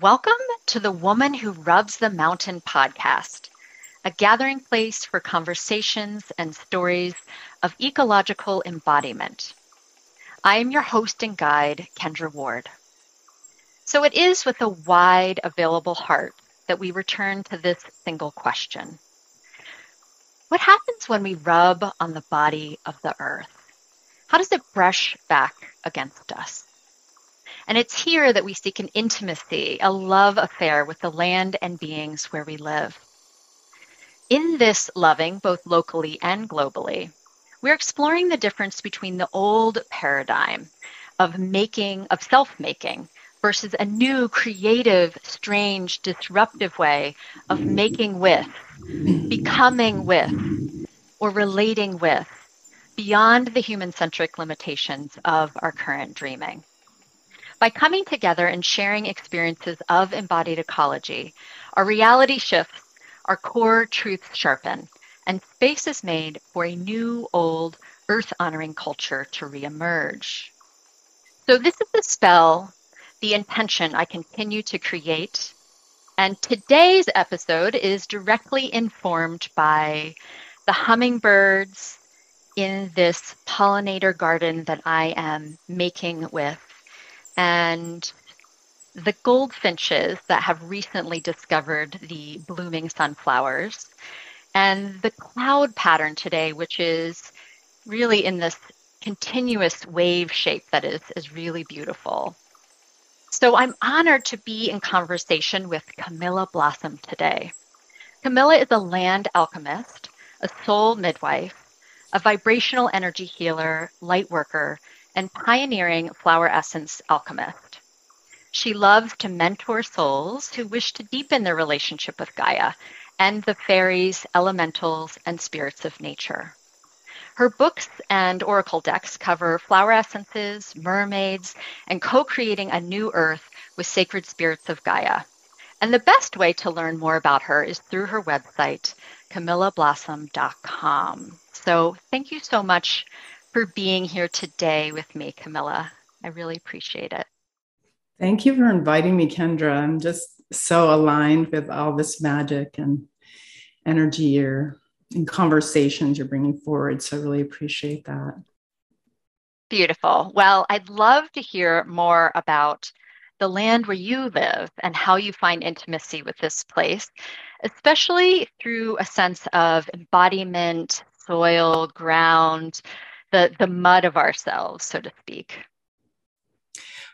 Welcome to the Woman Who Rubs the Mountain podcast, a gathering place for conversations and stories of ecological embodiment. I am your host and guide, Kendra Ward. So it is with a wide available heart that we return to this single question. What happens when we rub on the body of the earth? How does it brush back against us? And it's here that we seek an intimacy, a love affair with the land and beings where we live. In this loving, both locally and globally, we're exploring the difference between the old paradigm of making, of self making, versus a new, creative, strange, disruptive way of making with, becoming with, or relating with, beyond the human centric limitations of our current dreaming. By coming together and sharing experiences of embodied ecology, our reality shifts, our core truths sharpen, and space is made for a new, old, earth honoring culture to reemerge. So, this is the spell, the intention I continue to create. And today's episode is directly informed by the hummingbirds in this pollinator garden that I am making with and the goldfinches that have recently discovered the blooming sunflowers, and the cloud pattern today, which is really in this continuous wave shape that is, is really beautiful. So I'm honored to be in conversation with Camilla Blossom today. Camilla is a land alchemist, a soul midwife, a vibrational energy healer, light worker, and pioneering flower essence alchemist. She loves to mentor souls who wish to deepen their relationship with Gaia and the fairies, elementals, and spirits of nature. Her books and oracle decks cover flower essences, mermaids, and co creating a new earth with sacred spirits of Gaia. And the best way to learn more about her is through her website, camillablossom.com. So thank you so much for being here today with me, Camilla. I really appreciate it. Thank you for inviting me, Kendra. I'm just so aligned with all this magic and energy you're and conversations you're bringing forward. So I really appreciate that. Beautiful. Well, I'd love to hear more about the land where you live and how you find intimacy with this place, especially through a sense of embodiment, soil, ground, the the mud of ourselves, so to speak.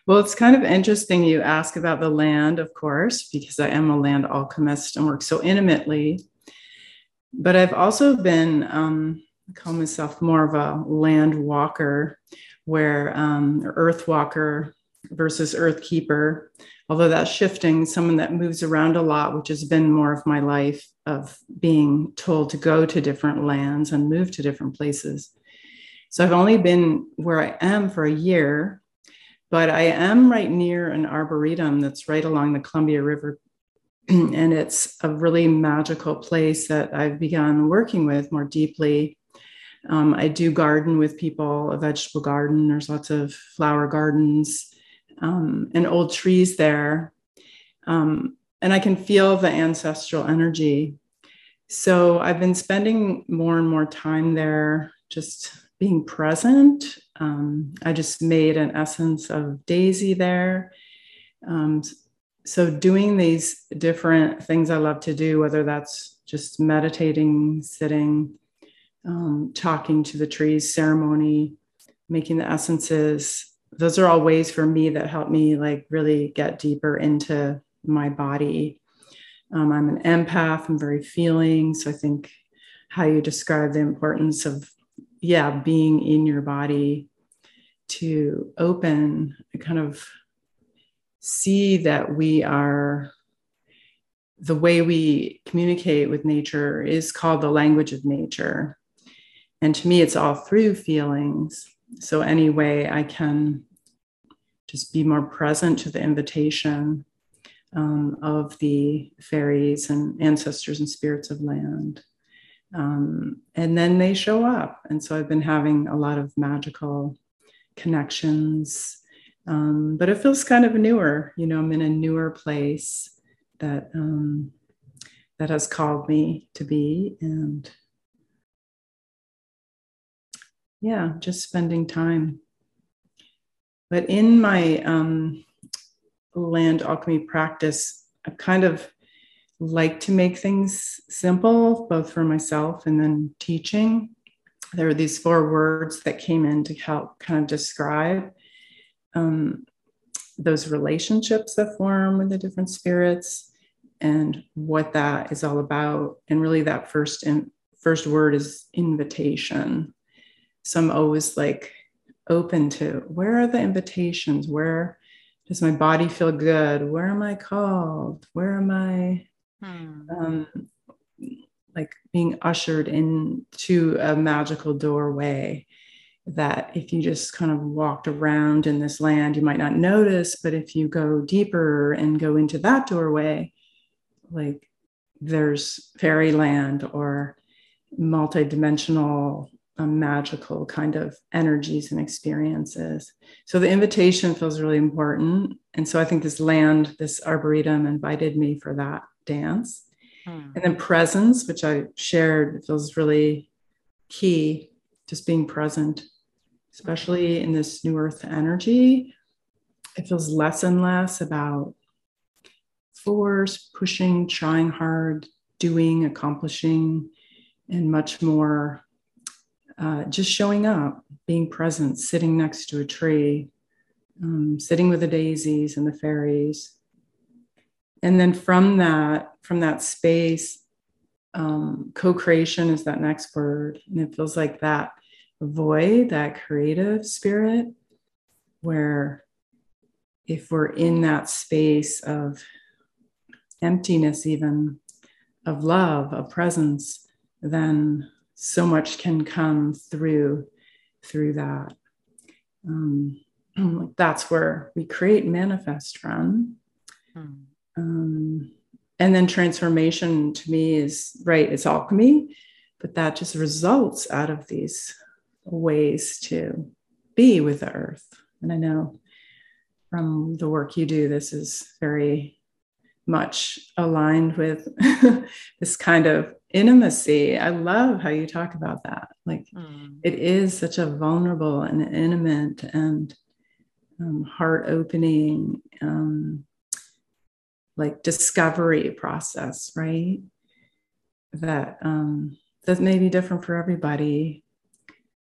Well, it's kind of interesting you ask about the land, of course, because I am a land alchemist and work so intimately. But I've also been, um, I call myself more of a land walker, where um, earth walker versus earth keeper, although that's shifting, someone that moves around a lot, which has been more of my life of being told to go to different lands and move to different places. So I've only been where I am for a year, but I am right near an arboretum that's right along the Columbia River. and it's a really magical place that I've begun working with more deeply. Um, I do garden with people, a vegetable garden. There's lots of flower gardens um, and old trees there. Um, and I can feel the ancestral energy. So I've been spending more and more time there, just being present. Um, I just made an essence of daisy there. Um, so, doing these different things I love to do, whether that's just meditating, sitting, um, talking to the trees, ceremony, making the essences, those are all ways for me that help me like really get deeper into my body. Um, I'm an empath, I'm very feeling. So, I think how you describe the importance of yeah, being in your body to open, kind of see that we are the way we communicate with nature is called the language of nature. And to me, it's all through feelings. So, any way I can just be more present to the invitation um, of the fairies and ancestors and spirits of land. Um, and then they show up. And so I've been having a lot of magical connections Um, but it feels kind of newer. You know, I'm in a newer place that um, that has called me to be, and yeah, just spending time. But in my um, land alchemy practice, I've kind of like to make things simple, both for myself and then teaching. There are these four words that came in to help kind of describe um, those relationships that form with the different spirits and what that is all about. And really, that first in, first word is invitation. So I'm always like open to where are the invitations? Where does my body feel good? Where am I called? Where am I? Hmm. Um, like being ushered into a magical doorway that if you just kind of walked around in this land, you might not notice. But if you go deeper and go into that doorway, like there's fairyland or multidimensional um, magical kind of energies and experiences. So the invitation feels really important. And so I think this land, this arboretum invited me for that dance. Hmm. And then presence, which I shared, feels really key, just being present especially in this new earth energy, it feels less and less about force, pushing, trying hard, doing, accomplishing, and much more uh, just showing up, being present, sitting next to a tree, um, sitting with the daisies and the fairies. And then from that, from that space, um, co-creation is that next word. And it feels like that void, that creative spirit, where if we're in that space of emptiness, even of love, of presence, then so much can come through through that. Um, that's where we create manifest from. Hmm. Um, and then transformation to me is right, it's alchemy, but that just results out of these ways to be with the earth. And I know from the work you do, this is very much aligned with this kind of intimacy. I love how you talk about that. Like mm. it is such a vulnerable and intimate and um, heart opening, um, like discovery process, right? That um, that may be different for everybody,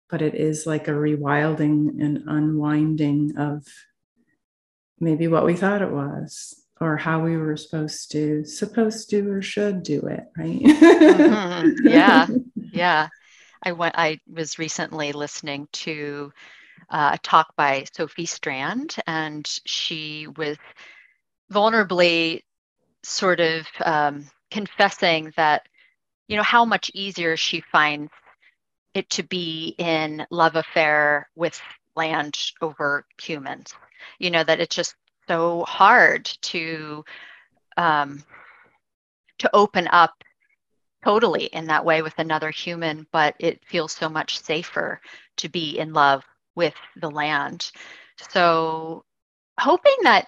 but it is like a rewilding and unwinding of maybe what we thought it was or how we were supposed to supposed to or should do it right mm-hmm. yeah yeah i went i was recently listening to uh, a talk by sophie strand and she was vulnerably sort of um, confessing that you know how much easier she finds it to be in love affair with land over humans. You know that it's just so hard to um, to open up totally in that way with another human, but it feels so much safer to be in love with the land. So hoping that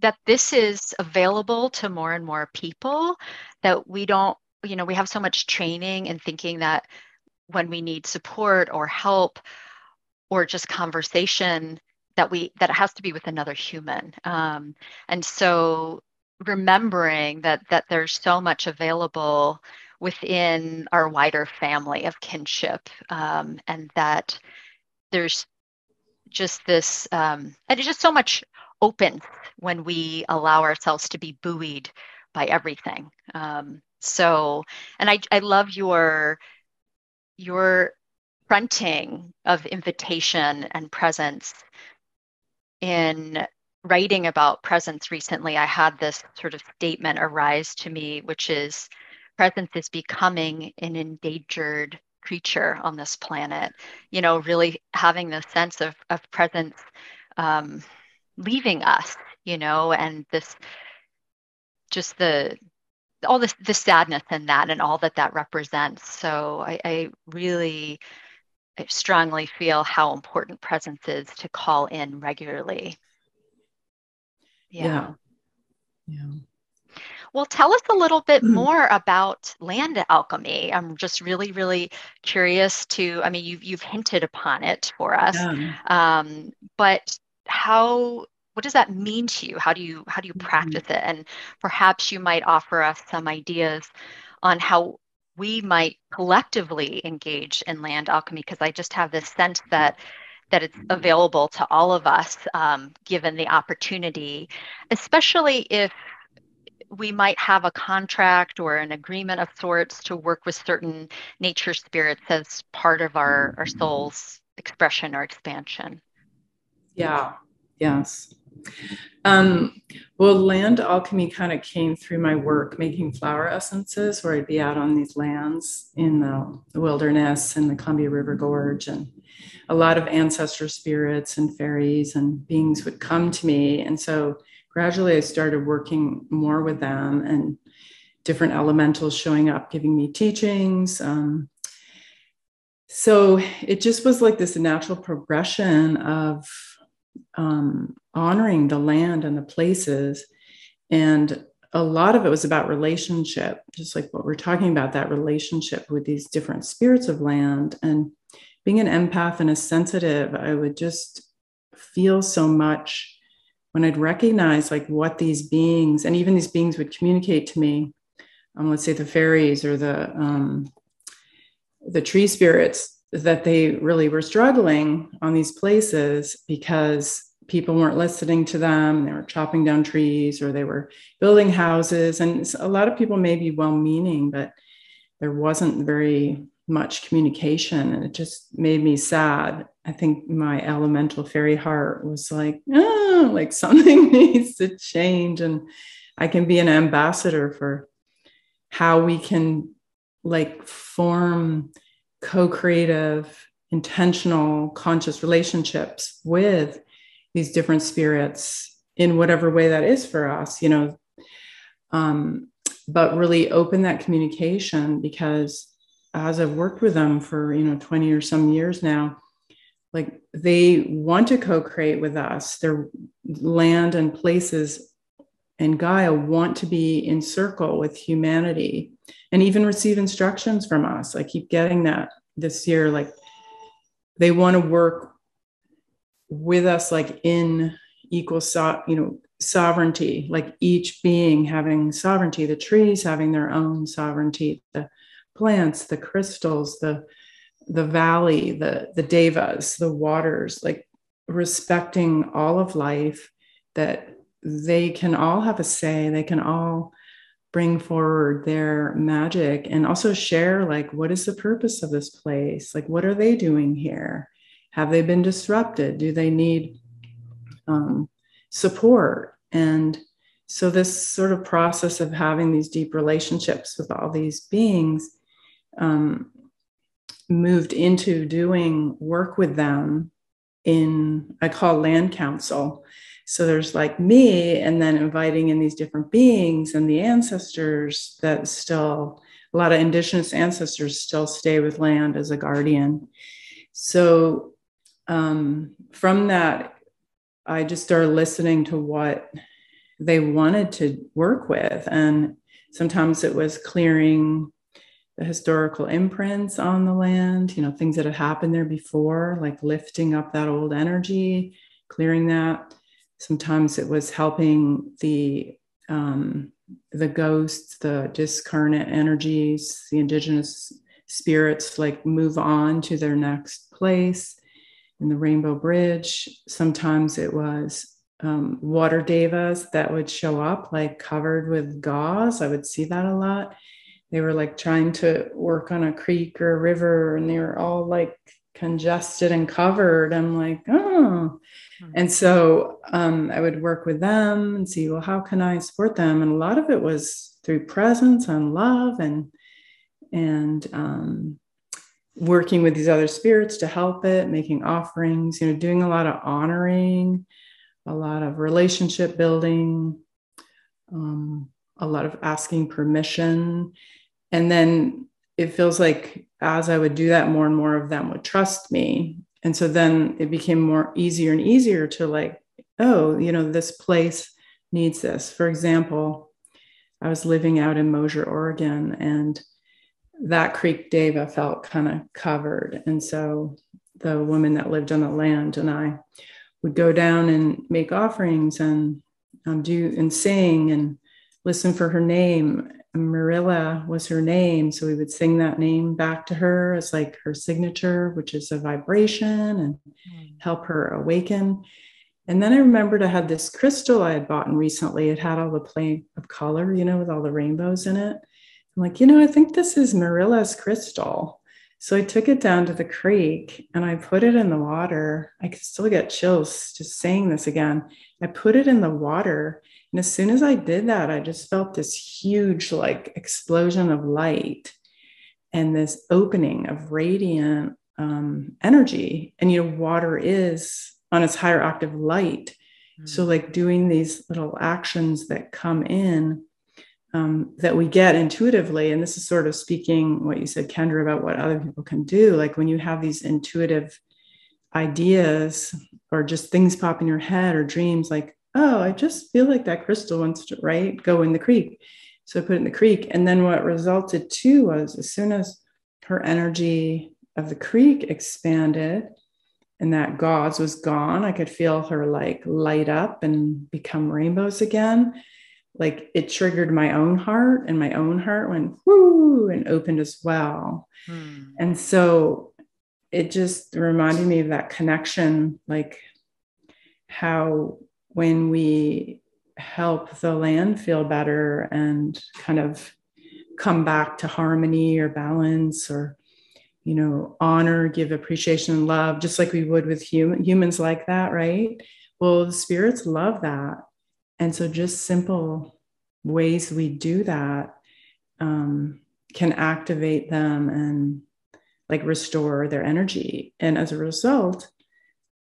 that this is available to more and more people that we don't you know we have so much training and thinking that when we need support or help or just conversation that we that it has to be with another human. Um, and so remembering that that there's so much available within our wider family of kinship um, and that there's just this um, and it's just so much open when we allow ourselves to be buoyed by everything. Um, so and I, I love your your fronting of invitation and presence. In writing about presence recently i had this sort of statement arise to me which is presence is becoming an endangered creature on this planet. You know really having the sense of, of presence um, leaving us you know and this just the all this the sadness in that and all that that represents so I, I really I strongly feel how important presence is to call in regularly. Yeah. Yeah. yeah. Well, tell us a little bit mm-hmm. more about land alchemy. I'm just really, really curious to. I mean, you've you've hinted upon it for us, yeah. um, but how? What does that mean to you? How do you how do you mm-hmm. practice it? And perhaps you might offer us some ideas on how we might collectively engage in land alchemy because i just have this sense that that it's available to all of us um, given the opportunity especially if we might have a contract or an agreement of sorts to work with certain nature spirits as part of our, our soul's expression or expansion yeah yes um, well, land alchemy kind of came through my work making flower essences, where I'd be out on these lands in the, the wilderness and the Columbia River Gorge, and a lot of ancestor spirits and fairies and beings would come to me. And so gradually I started working more with them and different elementals showing up, giving me teachings. Um, so it just was like this natural progression of um, honoring the land and the places. And a lot of it was about relationship, just like what we're talking about that relationship with these different spirits of land. And being an empath and a sensitive, I would just feel so much when I'd recognize like what these beings and even these beings would communicate to me. Um, let's say the fairies or the um, the tree spirits that they really were struggling on these places because people weren't listening to them they were chopping down trees or they were building houses. And a lot of people may be well meaning but there wasn't very much communication and it just made me sad. I think my elemental fairy heart was like oh like something needs to change and i can be an ambassador for how we can like form co-creative intentional conscious relationships with these different spirits in whatever way that is for us you know? Um, but really open that communication because as i've worked with them for you know 20 or some years now like they want to co-create with us. Their land and places and gaia want to be in circle with humanity and even receive instructions from us. I keep getting that this year like they want to work with us like in equal so, you know sovereignty like each being having sovereignty the trees having their own sovereignty the plants the crystals the the valley the the devas the waters like respecting all of life that they can all have a say they can all bring forward their magic and also share like what is the purpose of this place like what are they doing here have they been disrupted? Do they need um, support? And so, this sort of process of having these deep relationships with all these beings um, moved into doing work with them in, I call land council. So there's like me, and then inviting in these different beings and the ancestors that still, a lot of indigenous ancestors still stay with land as a guardian. So um, from that, I just started listening to what they wanted to work with. And sometimes it was clearing the historical imprints on the land, you know, things that had happened there before, like lifting up that old energy, clearing that. Sometimes it was helping the um, the ghosts, the discarnate energies, the indigenous spirits, like move on to their next place in the Rainbow Bridge. Sometimes it was um, water devas that would show up like covered with gauze. I would see that a lot. They were like trying to work on a creek or a river and they were all like congested and covered. I'm like, oh. Hmm. And so um, I would work with them and see, well, how can I support them? And a lot of it was through presence and love and and um, working with these other spirits to help it, making offerings, you know, doing a lot of honoring, a lot of relationship building, um, a lot of asking permission. And then it feels like as I would do that, more and more of them would trust me. And so then it became more easier and easier to like, oh, you know, this place needs this. For example, I was living out in Mosier, Oregon, and that creek Deva felt kind of covered. And so the woman that lived on the land and I would go down and make offerings and um, do and sing and listen for her name. Marilla was her name. So we would sing that name back to her as like her signature, which is a vibration and mm. help her awaken. And then I remembered I had this crystal I had bought in recently. It had all the play of color, you know, with all the rainbows in it. I'm like, you know, I think this is Marilla's crystal. So I took it down to the creek and I put it in the water. I could still get chills just saying this again. I put it in the water. And as soon as I did that, I just felt this huge, like, explosion of light and this opening of radiant um, energy. And, you know, water is on its higher octave light. Mm-hmm. So, like, doing these little actions that come in um, that we get intuitively. And this is sort of speaking what you said, Kendra, about what other people can do. Like when you have these intuitive ideas or just things pop in your head or dreams, like, oh, I just feel like that crystal wants to, right, go in the creek. So I put it in the creek. And then what resulted too was as soon as her energy of the creek expanded, and that gauze was gone. I could feel her like light up and become rainbows again like it triggered my own heart and my own heart went whoo and opened as well. Hmm. And so it just reminded me of that connection, like how when we help the land feel better and kind of come back to harmony or balance or you know honor give appreciation and love just like we would with human humans like that right well the spirits love that and so just simple ways we do that um, can activate them and like restore their energy. And as a result,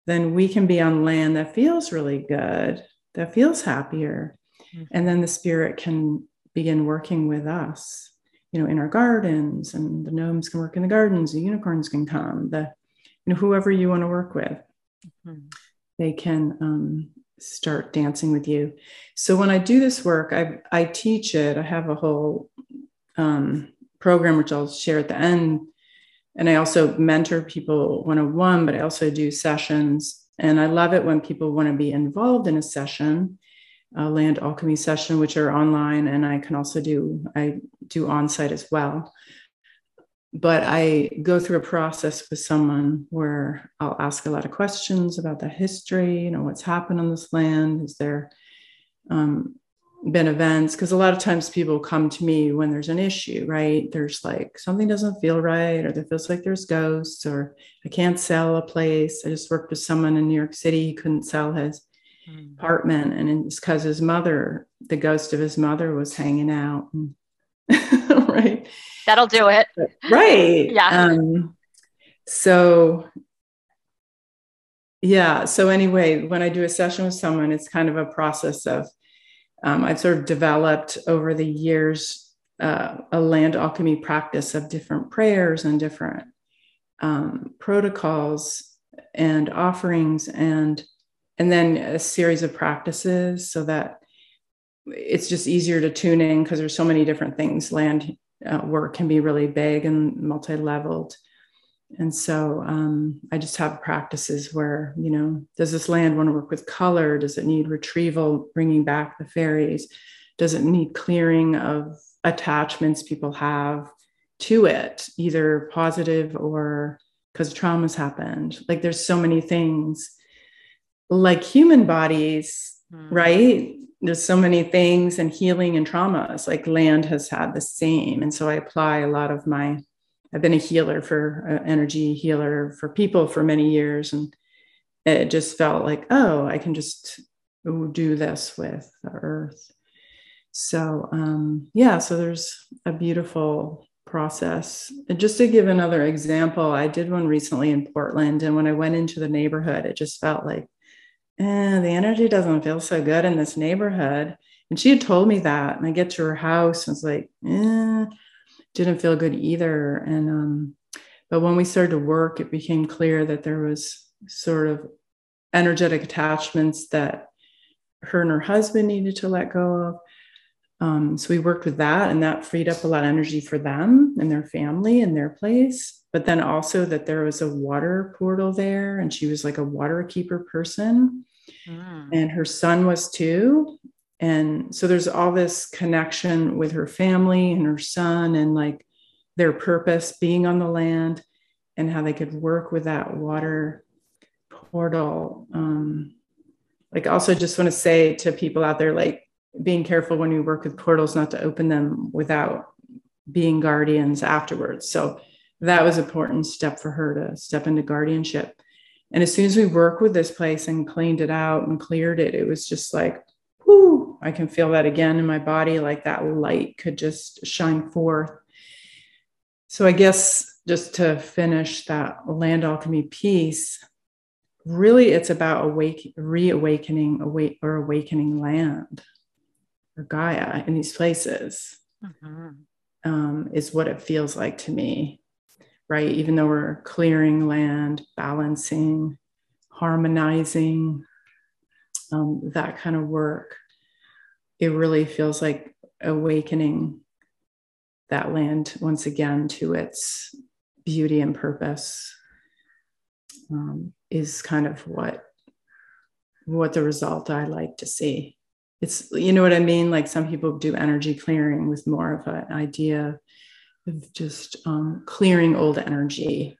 then we can be on land that feels really good, that feels happier. Mm-hmm. And then the spirit can begin working with us, you know, in our gardens, and the gnomes can work in the gardens, the unicorns can come, the, you know, whoever you want to work with. Mm-hmm. They can um, start dancing with you. So when I do this work, I, I teach it. I have a whole um, program, which I'll share at the end. And I also mentor people one on one, but I also do sessions. And I love it when people want to be involved in a session, a land alchemy session, which are online. And I can also do, I do on site as well but I go through a process with someone where I'll ask a lot of questions about the history, you know, what's happened on this land. Is there um, been events? Because a lot of times people come to me when there's an issue, right? There's like something doesn't feel right, or there feels like there's ghosts, or I can't sell a place. I just worked with someone in New York City. He couldn't sell his mm. apartment, and it's because his mother, the ghost of his mother, was hanging out. Right That'll do it. Right. yeah. Um, so, yeah. So, anyway, when I do a session with someone, it's kind of a process of, um, I've sort of developed over the years uh, a land alchemy practice of different prayers and different um, protocols and offerings and and then a series of practices so that it's just easier to tune in because there's so many different things. Land uh, work can be really big and multi-leveled and so um, i just have practices where you know does this land want to work with color? Does it need retrieval bringing back the fairies? Does it need clearing of attachments people have to it either positive or because traumas happened? Like there's so many things. Like human bodies mm. right? There's so many things and healing and traumas. Like land has had the same. And so i apply a lot of my i've been a healer for uh, energy healer for people for many years and it just felt like oh i can just do this with the earth so um, yeah so there's a beautiful process and just to give another example i did one recently in portland and when i went into the neighborhood it just felt like eh, the energy doesn't feel so good in this neighborhood. And she had told me that. And I get to her house and it's like, eh. Didn't feel good either. And um, but when we started to work, it became clear that there was sort of energetic attachments that her and her husband needed to let go of. Um, so we worked with that, and that freed up a lot of energy for them and their family and their place. But then also that there was a water portal there, and she was like a water keeper person, mm. and her son was too. And so there's all this connection with her family and her son, and like their purpose being on the land, and how they could work with that water portal. Um, like also just want to say to people out there like being careful when you work with portals not to open them without being guardians afterwards so that was an important step for her to step into guardianship and as soon as we worked with this place and cleaned it out and cleared it it was just like whoo i can feel that again in my body like that light could just shine forth so i guess just to finish that land alchemy piece really it's about awake, reawakening awake or awakening land or Gaia in these places mm-hmm. um, is what it feels like to me, right? Even though we're clearing land, balancing, harmonizing, um, that kind of work, it really feels like awakening that land once again to its beauty and purpose um, is kind of what what the result I like to see. It's you know what I mean. Like some people do energy clearing with more of an idea of just um, clearing old energy,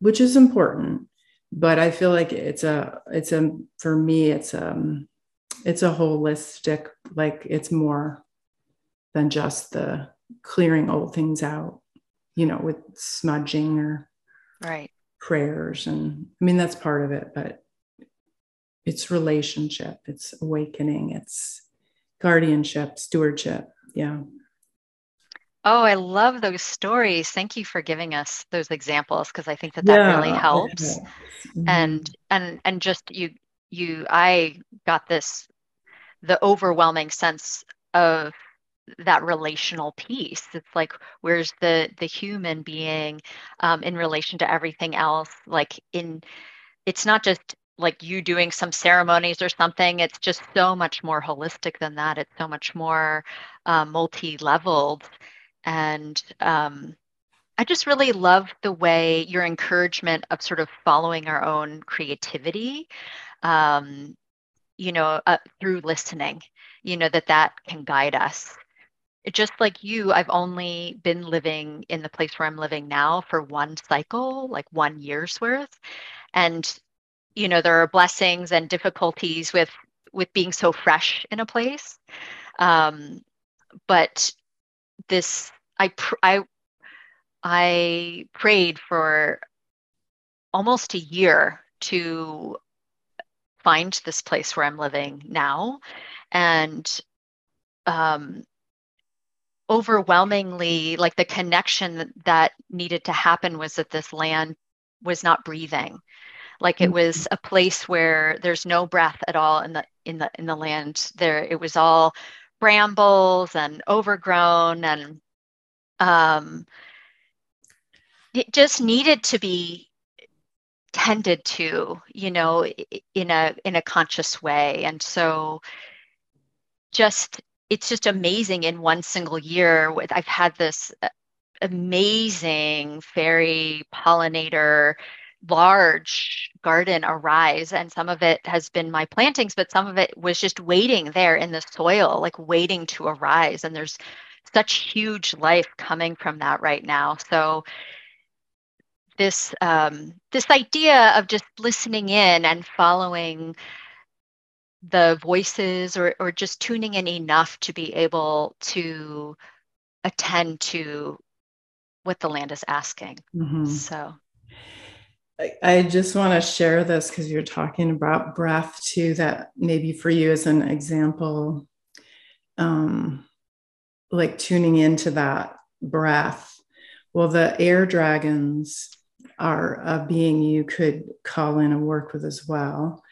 which is important. But I feel like it's a it's a for me it's um it's a holistic like it's more than just the clearing old things out, you know, with smudging or right. prayers and i mean that's part of it but it's relationship it's awakening it's guardianship stewardship yeah. Oh i love those stories. Thank you for giving us those examples because i think that that yeah, really helps. mm-hmm. and and and just you you i got this the overwhelming sense of that relational piece it's like where's the the human being um, in relation to everything else? Like in it's not just like you doing some ceremonies or something. It's just so much more holistic than that. It's so much more uh, multi-leveled. And um, i just really love the way your encouragement of sort of following our own creativity um, you know uh, through listening you know that that can guide us just like you, I've only been living in the place where I'm living now for one cycle, like one year's worth. And, you know, there are blessings and difficulties with with being so fresh in a place. Um, but this, I, pr- I, I prayed for almost a year to find this place where I'm living now. And um, overwhelmingly like the connection that, needed to happen was that this land was not breathing like it was mm-hmm. a place where there's no breath at all in the in the in the land there it was all brambles and overgrown and um it just needed to be tended to you know in a in a conscious way. And so just it's just amazing in one single year with i've had this uh, amazing fairy pollinator large garden arise and some of it has been my plantings but some of it was just waiting there in the soil like waiting to arise. And there's such huge life coming from that right now. So this um, this idea of just listening in and following the voices or, or just tuning in enough to be able to attend to what the land is asking. Mm-hmm. So I just want to share this because you're talking about breath too, that maybe for you as an example, um, like tuning into that breath. Well, the air dragons are a being you could call in and work with as well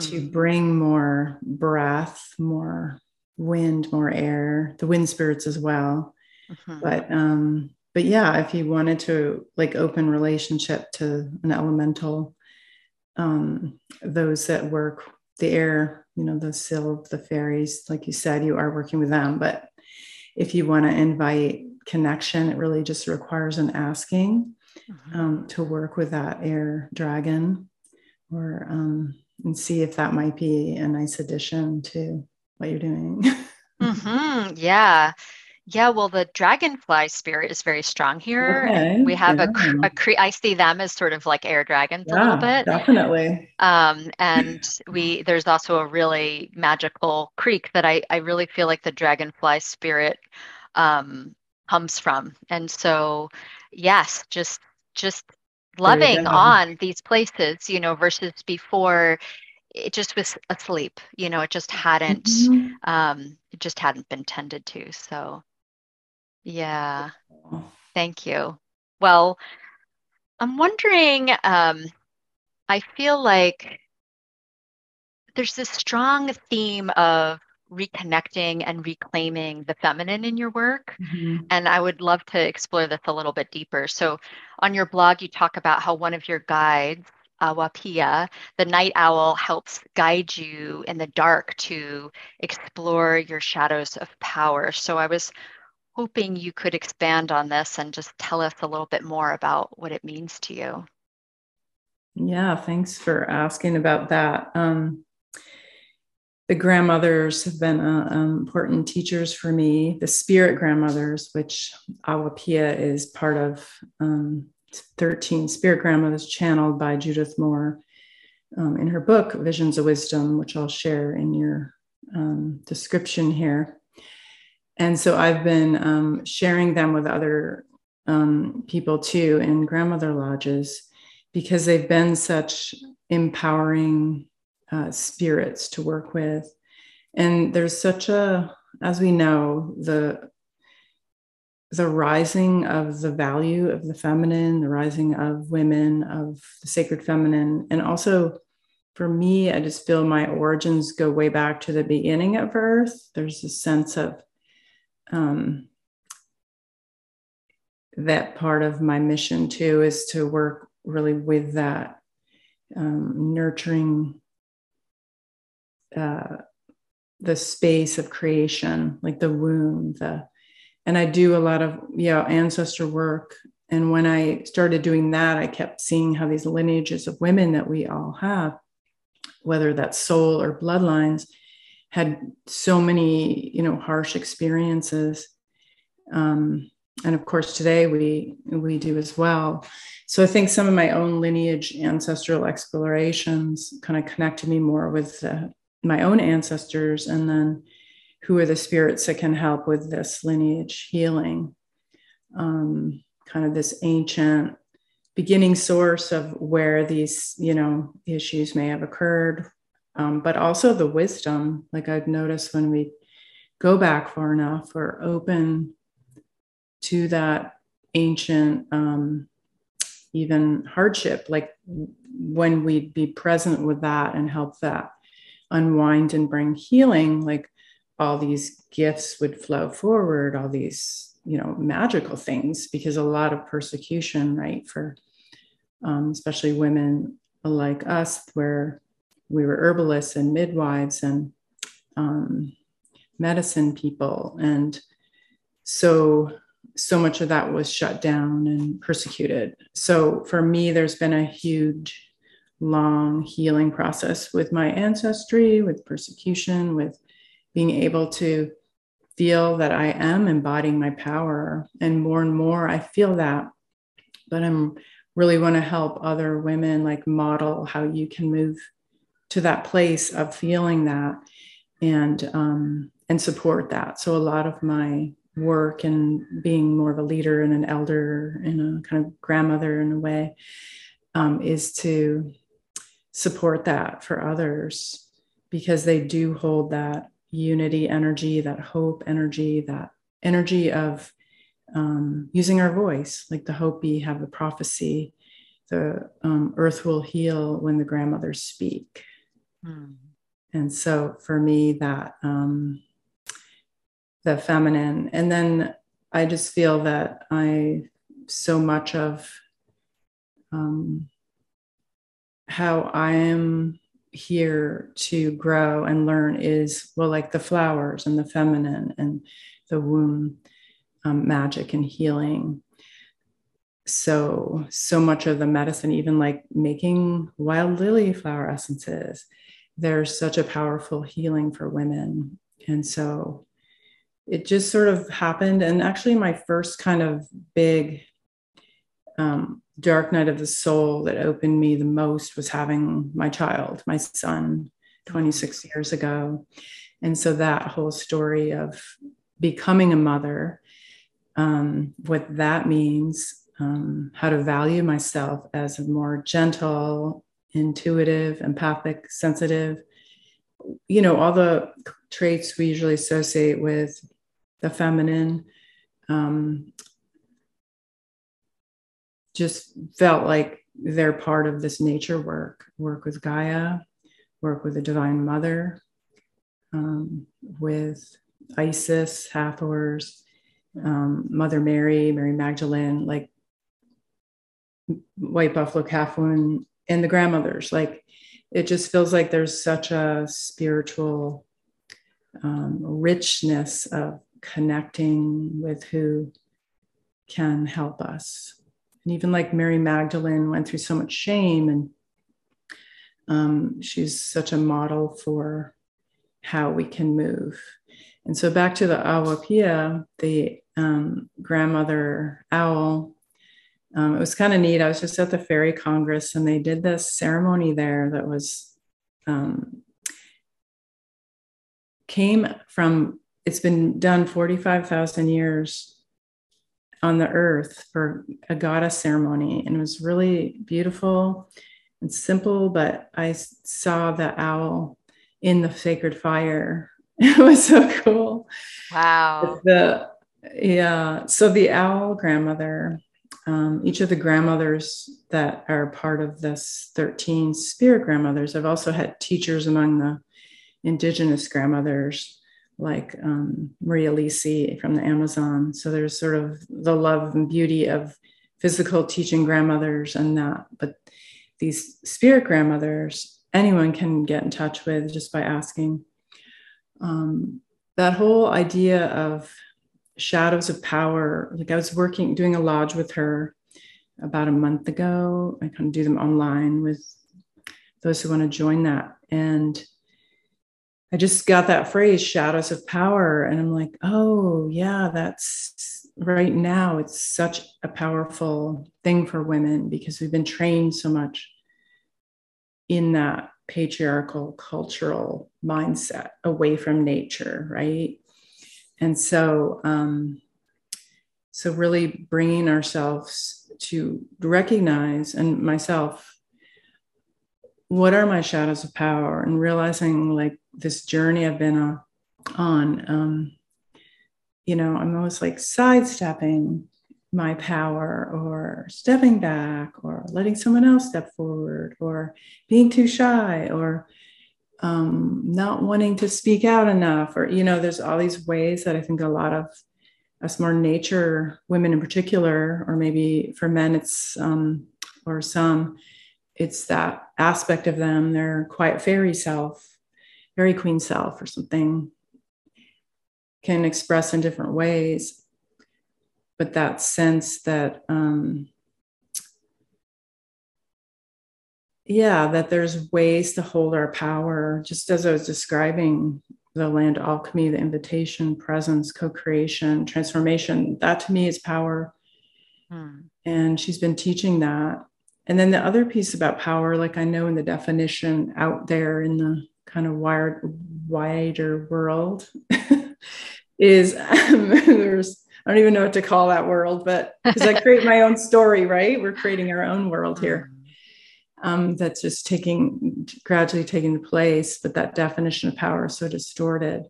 to hmm. bring more breath, more wind, more air, the wind spirits as well. Mm-hmm. But um, but yeah, if you wanted to like open relationship to an elemental, um, those that work the air, you know, the sylph, the fairies, like you said, you are working with them. But if you want to invite connection, it really just requires an asking mm-hmm. um, to work with that air dragon or um, and see if that might be a nice addition to what you're doing. mm-hmm. Yeah. Yeah, well, the dragonfly spirit is very strong here. Okay. We have yeah. a, a cre- I see them as sort of like air dragons yeah, a little bit. Definitely. Um, and we there's also a really magical creek that I I really feel like the dragonfly spirit um, comes from. And so, yes, just just loving on these places, you know, versus before it just was asleep. You know, it just hadn't mm-hmm. um, it just hadn't been tended to. So yeah. Thank you. Well, I'm wondering, um, I feel like there's this strong theme of reconnecting and reclaiming the feminine in your work. Mm-hmm. And I would love to explore this a little bit deeper. So, on your blog, you talk about how one of your guides, Awapia, the night owl, helps guide you in the dark to explore your shadows of power. So, I was hoping you could expand on this and just tell us a little bit more about what it means to you. Yeah, thanks for asking about that. Um, the grandmothers have been uh, um, important teachers for me. The spirit grandmothers, which Awapia is part of um, 13 spirit grandmothers channeled by Judith Moore um, in her book, Visions of Wisdom, which I'll share in your um, description here and so I've been um, sharing them with other people too in grandmother lodges because they've been such empowering uh, spirits to work with. And there's such a, as we know, the the rising of the value of the feminine, the rising of women, of the sacred feminine, and also for me, I just feel my origins go way back to the beginning of Earth. There's a sense of um, that part of my mission too is to work really with that um, nurturing uh, the space of creation like the womb the and i do a lot of yeah ancestor work. And when i started doing that i kept seeing how these lineages of women that we all have whether that's soul or bloodlines had so many you know harsh experiences. Um, and of course today we we do as well. So i think some of my own lineage ancestral explorations kind of connected me more with uh, my own ancestors and then who are the spirits that can help with this lineage healing um, kind of this ancient beginning source of where these you know issues may have occurred um, but also the wisdom. Like I've noticed when we go back far enough or open to that ancient, um, even hardship, like when we'd be present with that and help that unwind and bring healing, like all these gifts would flow forward, all these, you know, magical things, because a lot of persecution, right, for um, especially women like us, where we were herbalists and midwives and um, medicine people. And so so much of that was shut down and persecuted. So for me there's been a huge long healing process with my ancestry with persecution with being able to feel that i am embodying my power and more and more i feel that but i'm really want to help other women like model how you can move to that place of feeling that and um, and support that. So a lot of my work and being more of a leader and an elder and a kind of grandmother in a way um, is to support that for others because they do hold that unity energy, that hope energy, that energy of um, using our voice, like the Hopi have the prophecy, the um, earth will heal when the grandmothers speak. Mm. And so for me, that um, the feminine, and then I just feel that I so much of um, how I am here to grow and learn is well, like the flowers and the feminine and the womb um, magic and healing. So, so much of the medicine, even like making wild lily flower essences, there's such a powerful healing for women. And so it just sort of happened. And actually, my first kind of big um, dark night of the soul that opened me the most was having my child, my son, 26 years ago. And so that whole story of becoming a mother, um, what that means, um, how to value myself as a more gentle, intuitive, empathic, sensitive, you know, all the traits we usually associate with the feminine. Um, just felt like they're part of this nature work work with Gaia, work with the Divine Mother, um, with Isis, Hathors, um, Mother Mary, Mary Magdalene, like White Buffalo Calf Woman, and the grandmothers. Like it just feels like there's such a spiritual um, richness of connecting with who can help us and even like Mary Magdalene went through so much shame, and um, she's such a model for how we can move. And so back to the Awapia, the um, grandmother owl. Um, it was kind of neat. I was just at the Fairy Congress, and they did this ceremony there that was um, came from. It's been done forty five thousand years on the earth for a goddess ceremony. And it was really beautiful and simple, but I saw the owl in the sacred fire. It was so cool. Wow. The, yeah. So the owl grandmother, um, each of the grandmothers that are part of this 13 spirit grandmothers, I've also had teachers among the indigenous grandmothers like um, Maria Lisi from the Amazon. So there's sort of the love and beauty of physical teaching grandmothers and that. But these spirit grandmothers, anyone can get in touch with just by asking. Um, that whole idea of shadows of power, like I was working, doing a lodge with her about a month ago. I kind of do them online with those who want to join that. And I just got that phrase, shadows of power. And I'm like, oh, yeah, that's right now. It's such a powerful thing for women because we've been trained so much in that patriarchal cultural mindset away from nature, right? And so, um, so really bringing ourselves to recognize, and myself, what are my shadows of power, and realizing like this journey I've been on, on um, you know, I'm always like sidestepping my power or stepping back or letting someone else step forward or being too shy or um, not wanting to speak out enough or you know there's all these ways that i think a lot of us more nature women in particular or maybe for men it's um, or some it's that aspect of them their quiet fairy self fairy queen self or something can express in different ways but that sense that um, yeah that there's ways to hold our power. Just as i was describing the land alchemy the invitation presence co-creation transformation that to me is power. Hmm. and she's been teaching that. And then the other piece about power like i know in the definition out there in the kind of wired wider world is um, there's I don't even know what to call that world, but because I create my own story, right? We're creating our own world here. Mm-hmm. Um, that's just taking gradually taking place, but that definition of power is so distorted.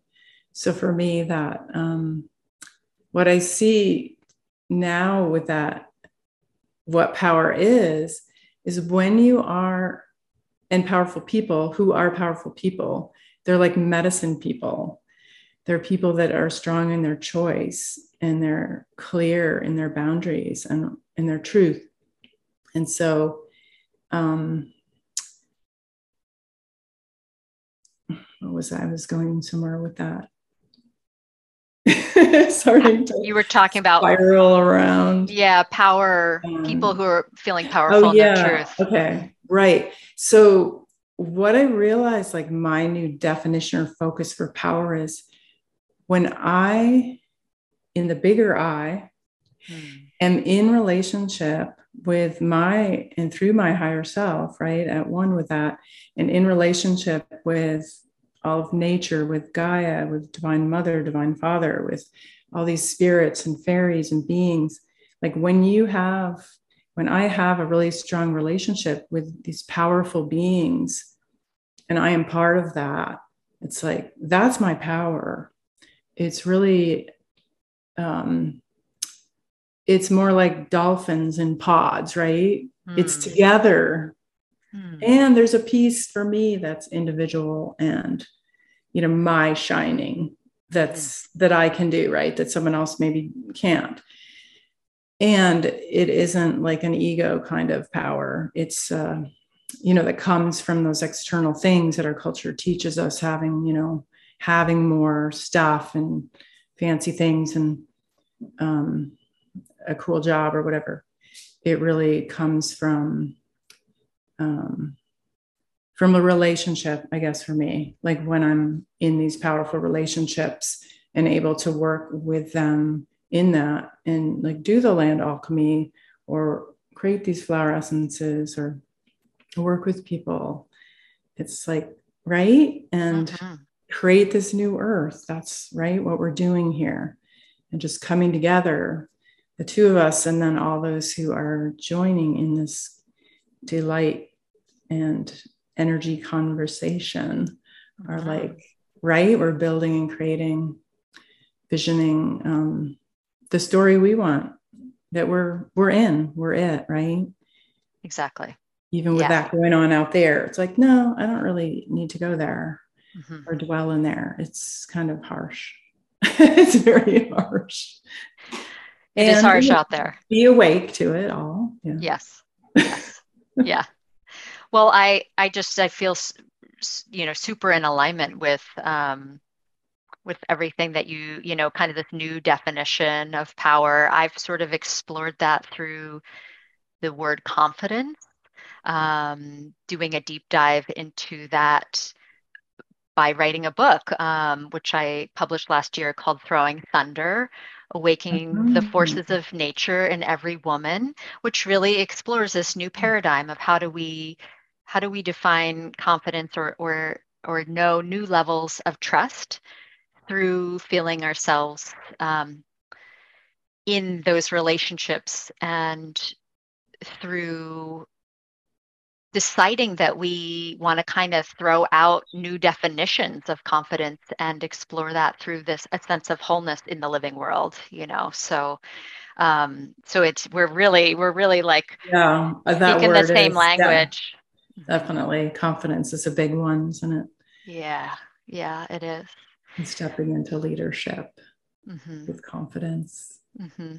So for me, that um, what I see now with that, what power is, is when you are and powerful people who are powerful people. They're like medicine people. They're people that are strong in their choice and they're clear in their boundaries and in their truth. And so, um, what was I? I was going somewhere with that. Sorry. You were talking about spiral around. Yeah, power. Um, people who are feeling powerful oh, yeah. in their truth. Okay, right. So what I realized, like my new definition or focus for power is when I, in the bigger I, hmm. am in relationship with my and through my higher self, right? At one with that, and in relationship with all of nature, with Gaia, with Divine Mother, Divine Father, with all these spirits and fairies and beings. Like when you have, when I have a really strong relationship with these powerful beings, and I am part of that, it's like that's my power. It's really, um, it's more like dolphins in pods, right? Mm. It's hmm. together. Mm. And there's a piece for me that's individual and, you know, my shining that's mm. that I can do, right? That someone else maybe can't. And it isn't like an ego kind of power. It's, uh, you know, that comes from those external things that our culture teaches us having, you know, having more stuff and fancy things and um, a cool job or whatever. It really comes from um, from a relationship, I guess, for me, like when I'm in these powerful relationships and able to work with them in that and like do the land alchemy or create these flower essences or work with people. It's like, right? And mm-hmm. create this new earth. That's right, what we're doing here. And just coming together, the two of us, and then all those who are joining in this delight and energy conversation are mm-hmm. like right we're building and creating visioning um, the story we want that we're we're in we're it right? Exactly. Even with yeah. that going on out there it's like no i don't really need to go there mm-hmm. or dwell in there. It's kind of harsh. It's very harsh. It and is harsh out there. be awake to it all yeah. yes. Yes. Yeah. Well, I I just I feel you know super in alignment with um, with everything that you you know kind of this new definition of power. I've sort of explored that through the word confidence, um, doing a deep dive into that by writing a book, um, which I published last year called Throwing Thunder Awakening mm-hmm. the Forces of Nature in Every Woman, which really explores this new paradigm of how do we how do we define confidence or or or know new levels of trust through feeling ourselves um, in those relationships and through deciding that we want to kind of throw out new definitions of confidence and explore that through this a sense of wholeness in the living world you know? So um so it's we're really we're really like yeah speaking the same is, language. definitely confidence is a big one isn't it? Yeah yeah it is and stepping into leadership mm-hmm. with confidence mm-hmm.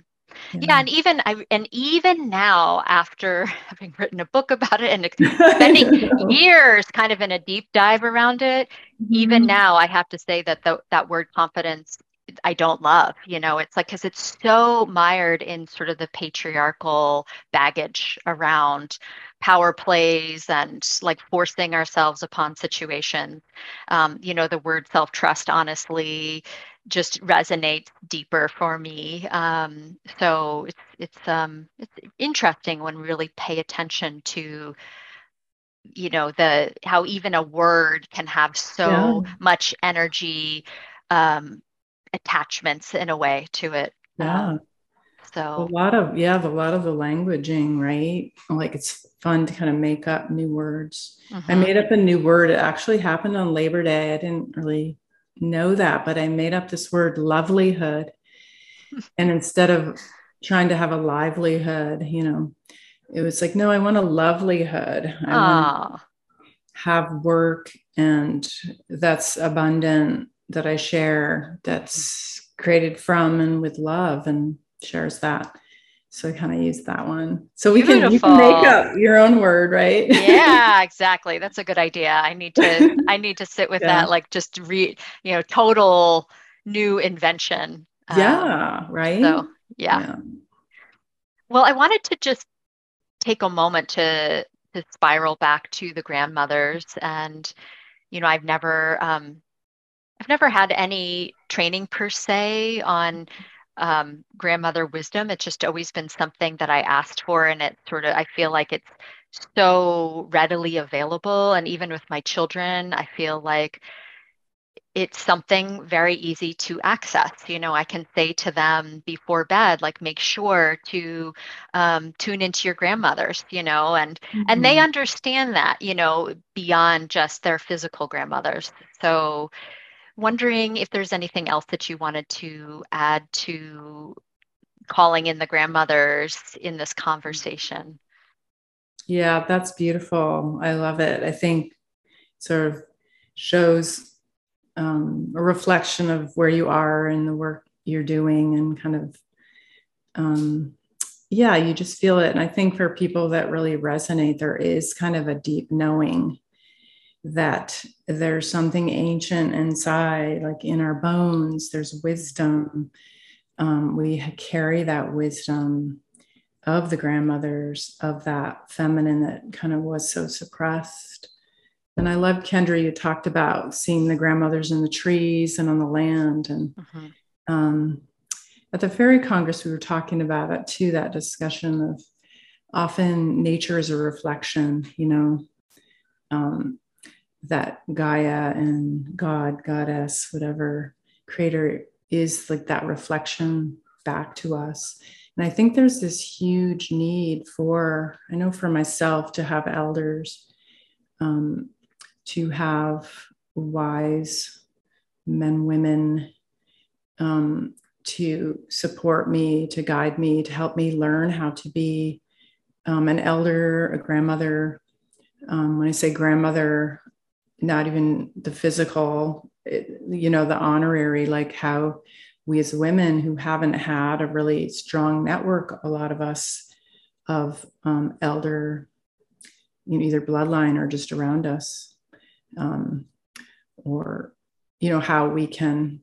yeah. yeah. and even I and even now after having written a book about it and spending years kind of in a deep dive around it mm-hmm. even now i have to say that the, that word confidence I don't love. You know, it's like because it's so mired in sort of the patriarchal baggage around power plays and like forcing ourselves upon situations. Um, you know, the word self trust, honestly, just resonates deeper for me. Um, so it's it's um, it's interesting when we really pay attention to you know the how even a word can have so yeah. much energy um, attachments in a way to it. Yeah. Um, so a lot of yeah, a lot of the languaging, right? Like it's fun to kind of make up new words. Mm-hmm. I made up a new word. It actually happened on Labor Day. I didn't really know that, but I made up this word lovelihood. and instead of trying to have a livelihood, you know, it was like, no, I want a lovelihood. I want to have work and that's abundant that I share that's created from and with love and shares that. So I kind of use that one. So we can you can make up your own word, right? yeah, exactly. That's a good idea. I need to I need to sit with yeah. that, like just read, you know, total new invention. Yeah, um, right. So yeah. yeah. Well, I wanted to just take a moment to to spiral back to the grandmothers and you know i've never um, i've never had any training per se on um, grandmother wisdom it's just always been something that i asked for and it sort of i feel like it's so readily available and even with my children i feel like it's something very easy to access. You know, I can say to them before bed, like, make sure to um, tune into your grandmothers. You know, and mm-hmm. and they mm-hmm. understand that. You know, beyond just their physical grandmothers. So, wondering if there's anything else that you wanted to add to calling in the grandmothers in this conversation. Yeah, that's beautiful. I love it. I think sort of shows um, a reflection of where you are and the work you're doing and kind of um, yeah you just feel it and i think for people that really resonate there is kind of a deep knowing that there's something ancient inside like in our bones there's wisdom um, we carry that wisdom of the grandmothers of that feminine that kind of was so suppressed and I love Kendra, you talked about seeing the grandmothers in the trees and on the land. And mm-hmm. um, at the Fairy Congress, we were talking about it too, that discussion of often nature is a reflection, you know, um, that Gaia and God, Goddess, whatever creator is like that reflection back to us. And I think there's this huge need for, I know for myself, to have elders um, to have wise men, women um, to support me, to guide me, to help me learn how to be um, an elder, a grandmother. Um, when I say grandmother, not even the physical, you know, the honorary, like how we as women who haven't had a really strong network, a lot of us, of um, elder, you know, either bloodline or just around us, um, or you know how we can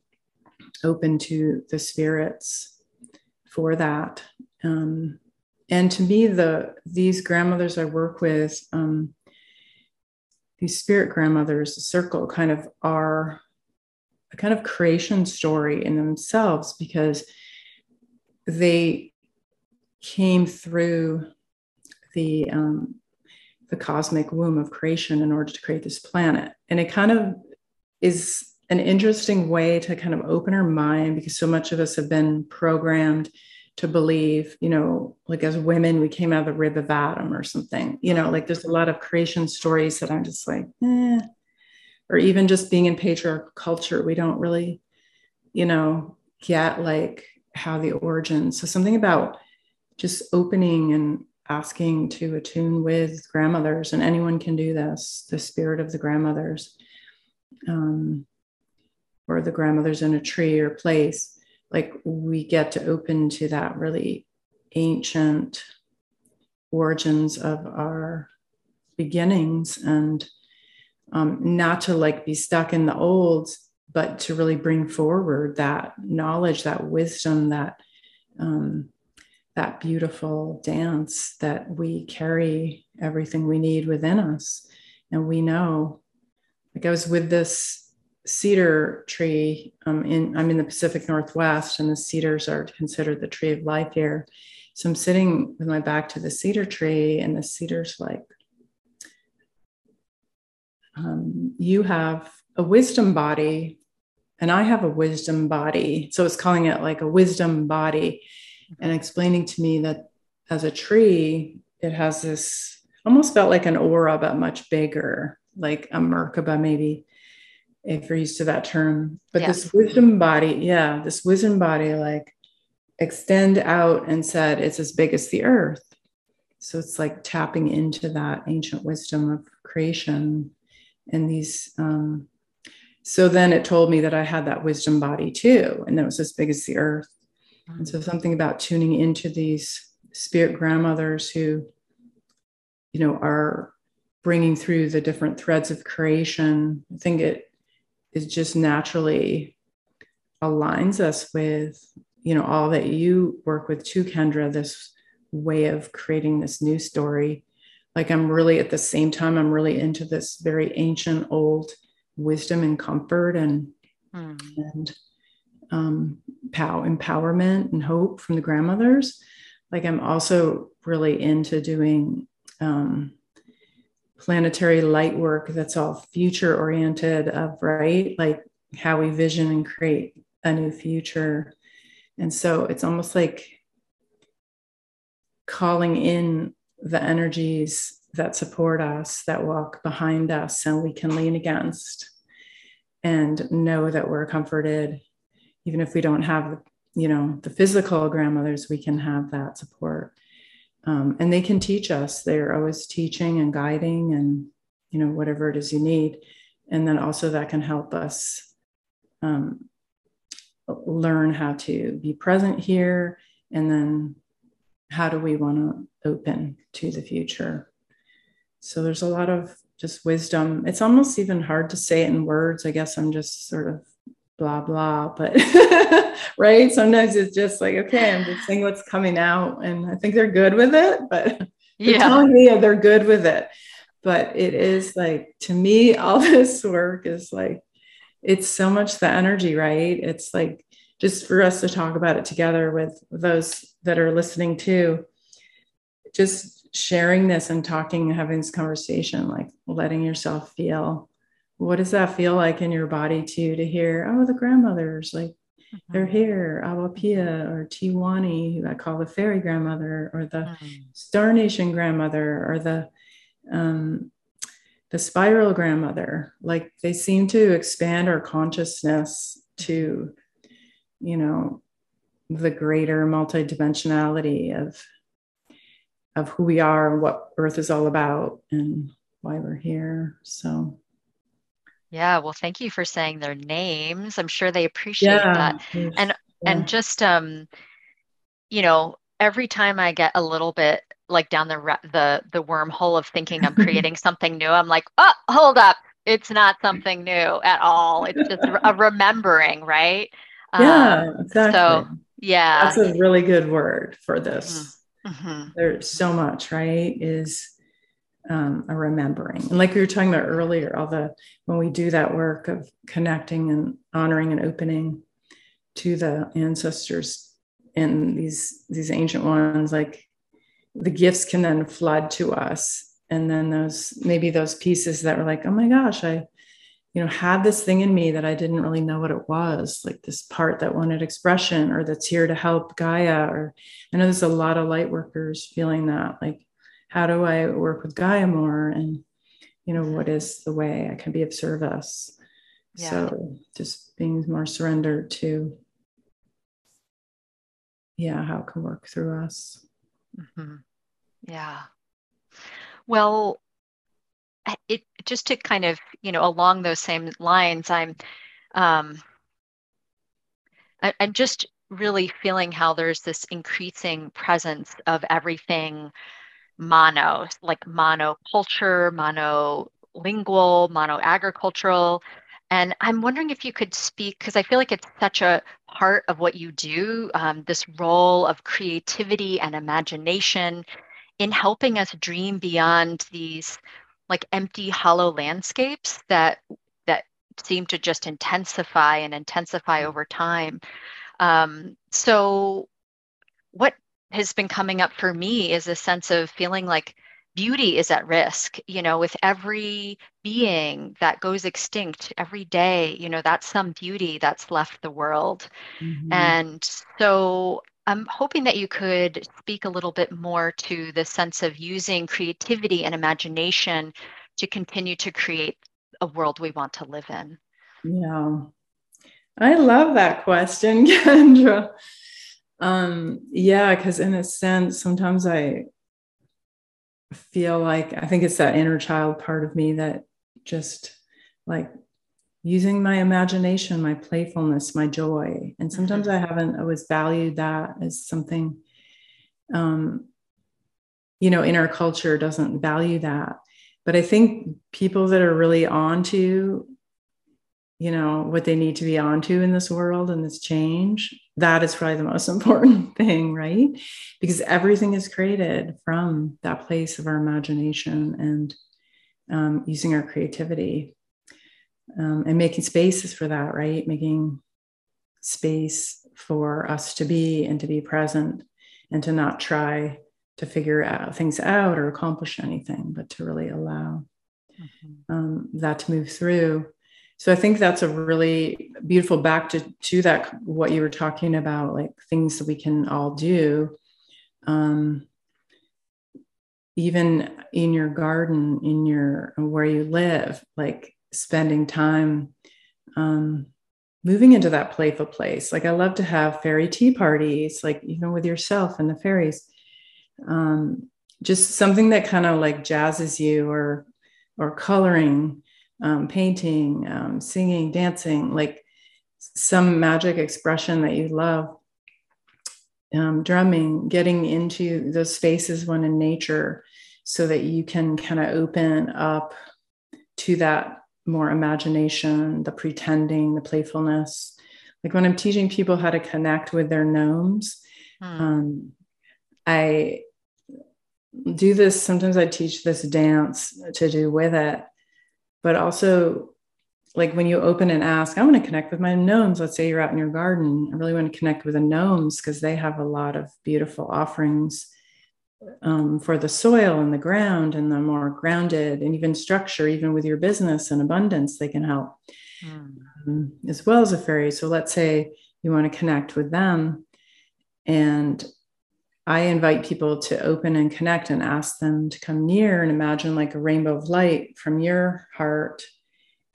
open to the spirits for that. Um, and to me the these grandmothers i work with um, these spirit grandmothers the circle kind of are a kind of creation story in themselves because they came through the um, the cosmic womb of creation in order to create this planet. And it kind of is an interesting way to kind of open our mind because so much of us have been programmed to believe, you know, like as women, we came out of the rib of Adam or something, you know, like there's a lot of creation stories that I'm just like, eh. Or even just being in patriarchal culture, we don't really, you know, get like how the origins. So something about just opening and asking to attune with grandmothers, and anyone can do this the spirit of the grandmothers, um, or the grandmothers in a tree or place. Like we get to open to that really ancient origins of our beginnings and um, not to like be stuck in the old but to really bring forward that knowledge that wisdom that um, that beautiful dance that we carry everything we need within us. And we know, like I was with this cedar tree um, in I'm in the Pacific Northwest, and the cedars are considered the tree of life here. So I'm sitting with my back to the cedar tree, and the cedar's like, um, you have a wisdom body, and I have a wisdom body. So it's calling it like a wisdom body and explaining to me that as a tree, it has this almost felt like an aura, but much bigger, like a Merkaba, maybe, if you're used to that term. But yes. this wisdom body, yeah, this wisdom body, like extend out and said it's as big as the earth. So it's like tapping into that ancient wisdom of creation and these um, so then it told me that I had that wisdom body too, and that was as big as the earth. Mm-hmm. And so something about tuning into these spirit grandmothers who, you know, are bringing through the different threads of creation. I think it is just naturally aligns us with, you know, all that you work with too, Kendra. This way of creating this new story. Like I'm really at the same time, I'm really into this very ancient old wisdom and comfort and mm. and um, pow, empowerment and hope from the grandmothers. Like I'm also really into doing um, planetary light work that's all future oriented of right like how we vision and create a new future and so it's almost like calling in the energies that support us, that walk behind us, and we can lean against and know that we're comforted. Even if we don't have, you know, the physical grandmothers, we can have that support. Um, and they can teach us. They're always teaching and guiding and, you know, whatever it is you need. And then also that can help us um, learn how to be present here and then how do we want to open to the future? So there's a lot of just wisdom. It's almost even hard to say it in words. I guess I'm just sort of blah blah, but right. Sometimes it's just like, okay, I'm just saying what's coming out, and I think they're good with it, but they're telling me they're good with it. But it is like to me, all this work is like it's so much the energy, right? It's like just for us to talk about it together with those that are listening too just sharing this and talking having this conversation like letting yourself feel what does that feel like in your body too to hear oh the grandmothers like mm-hmm. they're here awapia or tiwani who i call the fairy grandmother or the mm-hmm. star nation grandmother or the um, the spiral grandmother like they seem to expand our consciousness to you know the greater multidimensionality of of who we are and what earth is all about and why we're here so yeah well thank you for saying their names i'm sure they appreciate yeah, that and yeah. and just um you know every time i get a little bit like down the the the wormhole of thinking i'm creating something new i'm like oh hold up it's not something new at all it's just a remembering right yeah, um, exactly. So, yeah. That's a really good word for this. Mm-hmm. mm-hmm. There's so much, right? Is um, a remembering. And like we were talking about earlier, all the when we do that work of connecting and honoring and opening to the ancestors and these these ancient ones, like the gifts can then flood to us. And then those maybe those pieces that were like, oh my gosh, I you know had this thing in me that i didn't really know what it was like this part that wanted expression or that's here to help gaia or i know there's a lot of light workers feeling that like how do i work with gaia more and you know what is the way i can be of service yeah. so just being more surrendered to yeah how it can work through us mm-hmm. yeah well it just to kind of you know along those same lines i'm um I, i'm just really feeling how there's this increasing presence of everything mono like monoculture monolingual mono agricultural and i'm wondering if you could speak because i feel like it's such a part of what you do um, this role of creativity and imagination in helping us dream beyond these like empty hollow landscapes that that seem to just intensify and intensify over time. Um, so what has been coming up for me is a sense of feeling like beauty is at risk you know with every being that goes extinct every day you know that's some beauty that's left the world mm-hmm. and so I'm hoping that you could speak a little bit more to the sense of using creativity and imagination to continue to create a world we want to live in. Yeah. I love that question, Kendra. Um, yeah, because in a sense, sometimes I feel like I think it's that inner child part of me that just like using my imagination, my playfulness, my joy. And sometimes mm-hmm. I haven't always valued that as something, um, you know, in our culture doesn't value that. But I think people that are really onto, you know, what they need to be onto in this world and this change, that is probably the most important thing, right? Because everything is created from that place of our imagination and um, using our creativity um, and making spaces for that, right? Making space for us to be and to be present and to not try to figure out things out or accomplish anything, but to really allow mm-hmm. um, that to move through. So I think that's a really beautiful back to to that what you were talking about, like things that we can all do. Um, even in your garden, in your where you live, like spending time um, moving into that playful place. Like I love to have fairy tea parties, like even with yourself and the fairies. Um, just something that kind of like jazzes you, or or coloring, um, painting, um, singing, dancing, like some magic expression that you love. Um, drumming, getting into those spaces when in nature, so that you can kind of open up to that more imagination, the pretending, the playfulness. Like when I'm teaching people how to connect with their gnomes, hmm. um, I do this. Sometimes I teach this dance to do with it, but also like when you open and ask, I want to connect with my gnomes. Let's say you're out in your garden. I really want to connect with the gnomes because they have a lot of beautiful offerings um, for the soil and the ground and the more grounded and even structure, even with your business and abundance, they can help mm. um, as well as a fairy. So let's say you want to connect with them. And I invite people to open and connect and ask them to come near and imagine like a rainbow of light from your heart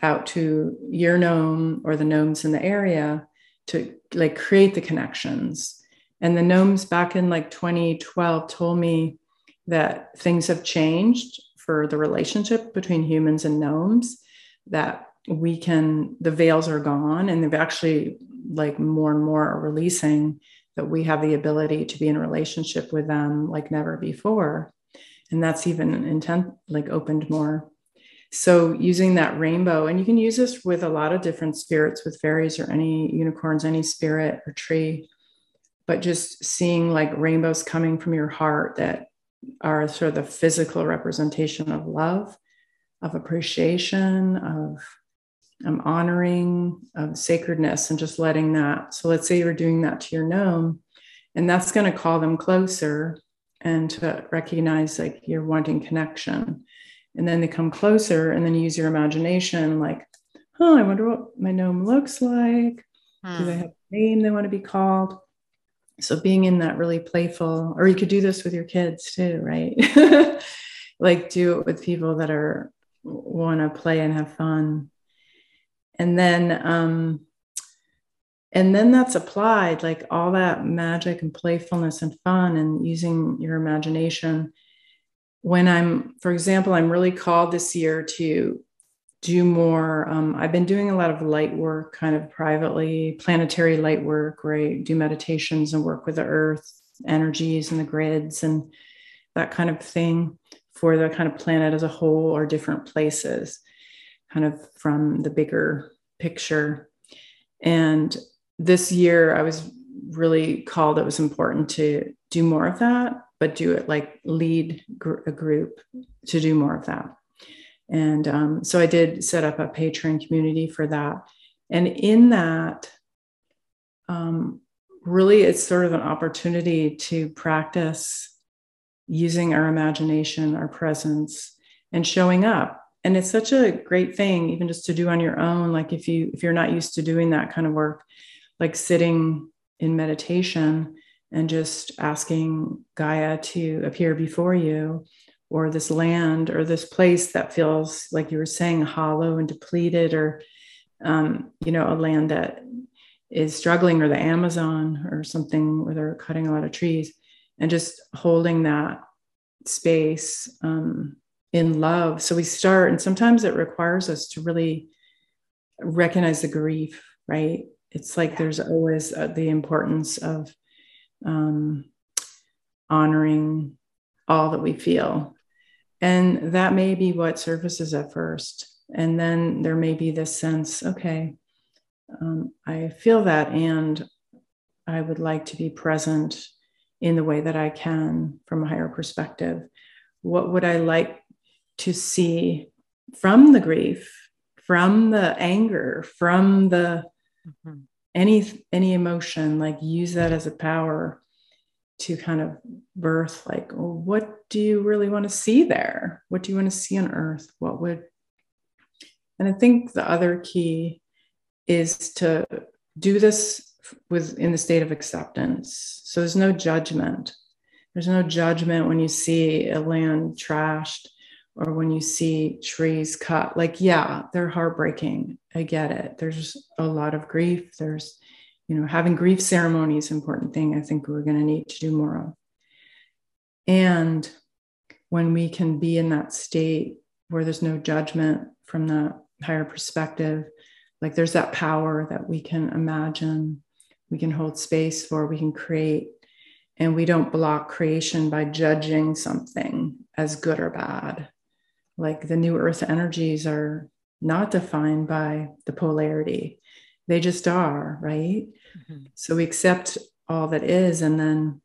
out to your gnome or the gnomes in the area to like create the connections. And the gnomes back in like 2012 told me that things have changed for the relationship between humans and gnomes, that we can, the veils are gone, and they've actually, like, more and more are releasing that we have the ability to be in a relationship with them like never before. And that's even intent, like, opened more. So, using that rainbow, and you can use this with a lot of different spirits, with fairies or any unicorns, any spirit or tree but just seeing like rainbows coming from your heart that are sort of the physical representation of love, of appreciation, of um, honoring, of sacredness, and just letting that. So let's say you're doing that to your gnome, and that's going to call them closer and to recognize like you're wanting connection. And then they come closer, and then you use your imagination, like, oh, I wonder what my gnome looks like. Hmm. Do they hmm. have a name they want to be called? so being in that really playful or you could do this with your kids too right like do it with people that are want to play and have fun and then um and then that's applied like all that magic and playfulness and fun and using your imagination when i'm for example i'm really called this year to do more. Um, I've been doing a lot of light work, kind of privately, planetary light work, where I do meditations and work with the earth energies and the grids and that kind of thing for the kind of planet as a whole or different places, kind of from the bigger picture. And this year, I was really called, it was important to do more of that, but do it like lead gr- a group to do more of that. And um, so I did set up a Patreon community for that. And in that, um, really, it's sort of an opportunity to practice using our imagination, our presence, and showing up. And it's such a great thing, even just to do on your own. Like if you if you're not used to doing that kind of work, like sitting in meditation and just asking Gaia to appear before you or this land or this place that feels like you were saying hollow and depleted or um, you know a land that is struggling or the amazon or something where they're cutting a lot of trees and just holding that space um, in love so we start and sometimes it requires us to really recognize the grief, right? It's like there's always uh, the importance of um, honoring all that we feel. And that may be what surfaces at first. And then there may be this sense okay, um, I feel that, and I would like to be present in the way that I can from a higher perspective. What would I like to see from the grief, from the anger, from the mm-hmm. any any emotion? Like use that as a power to kind of birth. Like, well, what do you really want to see there? What do you want to see on Earth? What would and I think the other key is to do this with in the state of acceptance. So there's no judgment. There's no judgment when you see a land trashed or when you see trees cut. Like, yeah, they're heartbreaking. I get it. There's a lot of grief. There's, you know, having grief ceremony is an important thing I think we're going to need to do more of. And when we can be in that state where there's no judgment from that higher perspective like there's that power that we can imagine we can hold space for we can create and we don't block creation by judging something as good or bad like the new earth energies are not defined by the polarity they just are right mm-hmm. so we accept all that is and then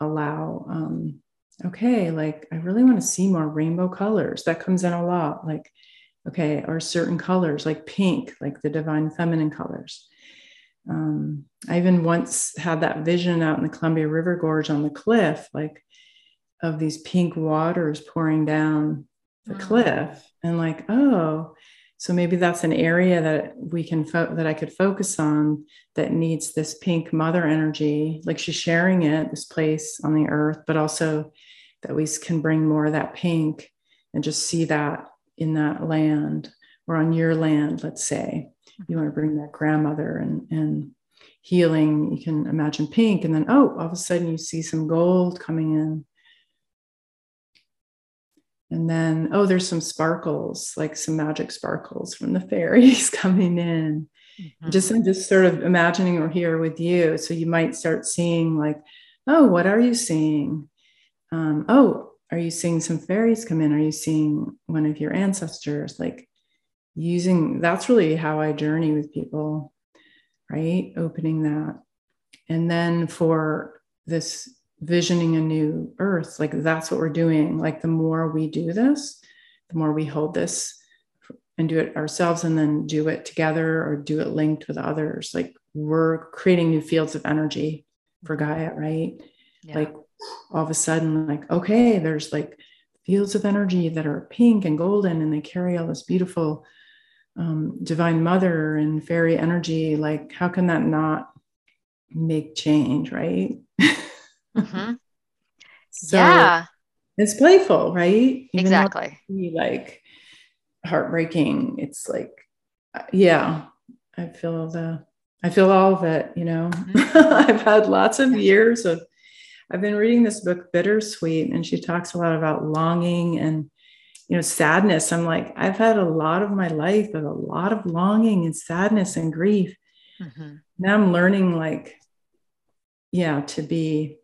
allow um, okay like i really want to see more rainbow colors that comes in a lot like okay, or certain colors like pink, like the divine feminine colors. Um, I even once had that vision out in the Columbia River Gorge on the cliff, like of these pink waters pouring down the mm. cliff, and like, oh, so maybe that's an area that we can fo- that I could focus on that needs this pink mother energy, like she's sharing it, this place on the earth, but also that we can bring more of that pink and just see that in that land or on your land, let's say. You want to bring that grandmother and, and healing. You can imagine pink, and then, oh, all of a sudden you see some gold coming in. And then, oh, there's some sparkles, like some magic sparkles from the fairies coming in. Mm-hmm. Just I'm just sort of imagining we're here with you. So you might start seeing like, oh, what are you seeing? Um, oh, are you seeing some fairies come in? Are you seeing one of your ancestors? Like using that's really how I journey with people, right? Opening that. And then for this visioning a new earth, like that's what we're doing. Like the more we do this, the more we hold this and do it ourselves and then do it together or do it linked with others. Like we're creating new fields of energy for Gaia, right? Yeah. Like all of a sudden like okay there's like fields of energy that are pink and golden and they carry all this beautiful um, divine mother and fairy energy like how can that not make change right mm-hmm. so yeah it's playful right Even exactly like heartbreaking it's like uh, yeah i feel the i feel all of it you know mm-hmm. i've had lots of years of I've been reading this book, Bittersweet, and she talks a lot about longing and you know sadness. I'm like, I've had a lot of my life of a lot of longing and sadness and grief. Mm-hmm. Now I'm learning, like, yeah, to be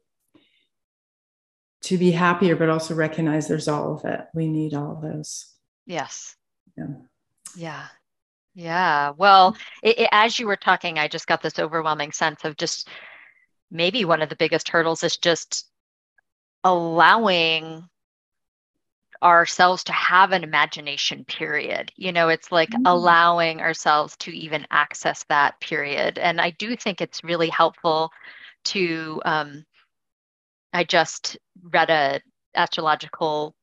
to be happier, but also recognize there's all of it. We need all of those. Yes. Yeah. Yeah. Yeah. Well, it, it, as you were talking, I just got this overwhelming sense of just maybe one of the biggest hurdles is just allowing ourselves to have an imagination period. You know, it's like mm-hmm. allowing ourselves to even access that period. And I do think it's really helpful to um, I just read a astrological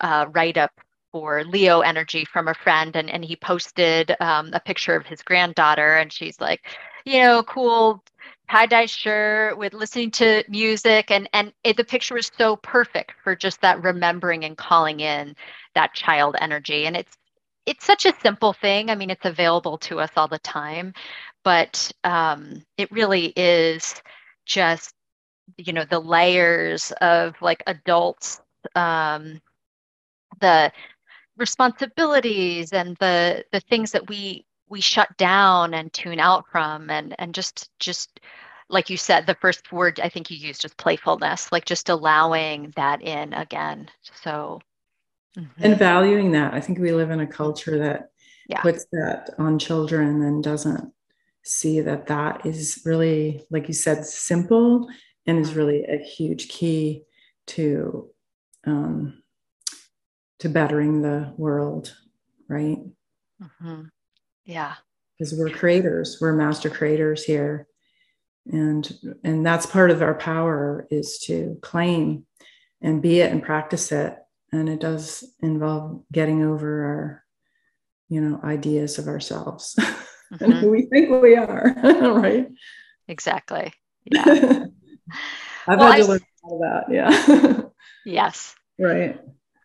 uh, write up for Leo energy from a friend, and, and he posted um, a picture of his granddaughter, and she's like, you know, cool tie-dye shirt with listening to music and and it, the picture was so perfect for just that remembering and calling in that child energy. And it's it's such a simple thing. I mean it's available to us all the time but um, it really is just you know the layers of like adults um, the responsibilities and the the things that we we shut down and tune out from and and just just like you said the first word i think you used is playfulness like just allowing that in again so mm-hmm. and valuing that i think we live in a culture that yeah. puts that on children and doesn't see that that is really like you said simple and is really a huge key to um, to bettering the world right? Mm-hmm. yeah. Because we're creators we're master creators here. And and that's part of our power is to claim and be it and practice it. And it does involve getting over our you know ideas of ourselves. Mm-hmm. and who we think we are right? Exactly. Yeah i've well, had to I, learn all that yeah yes right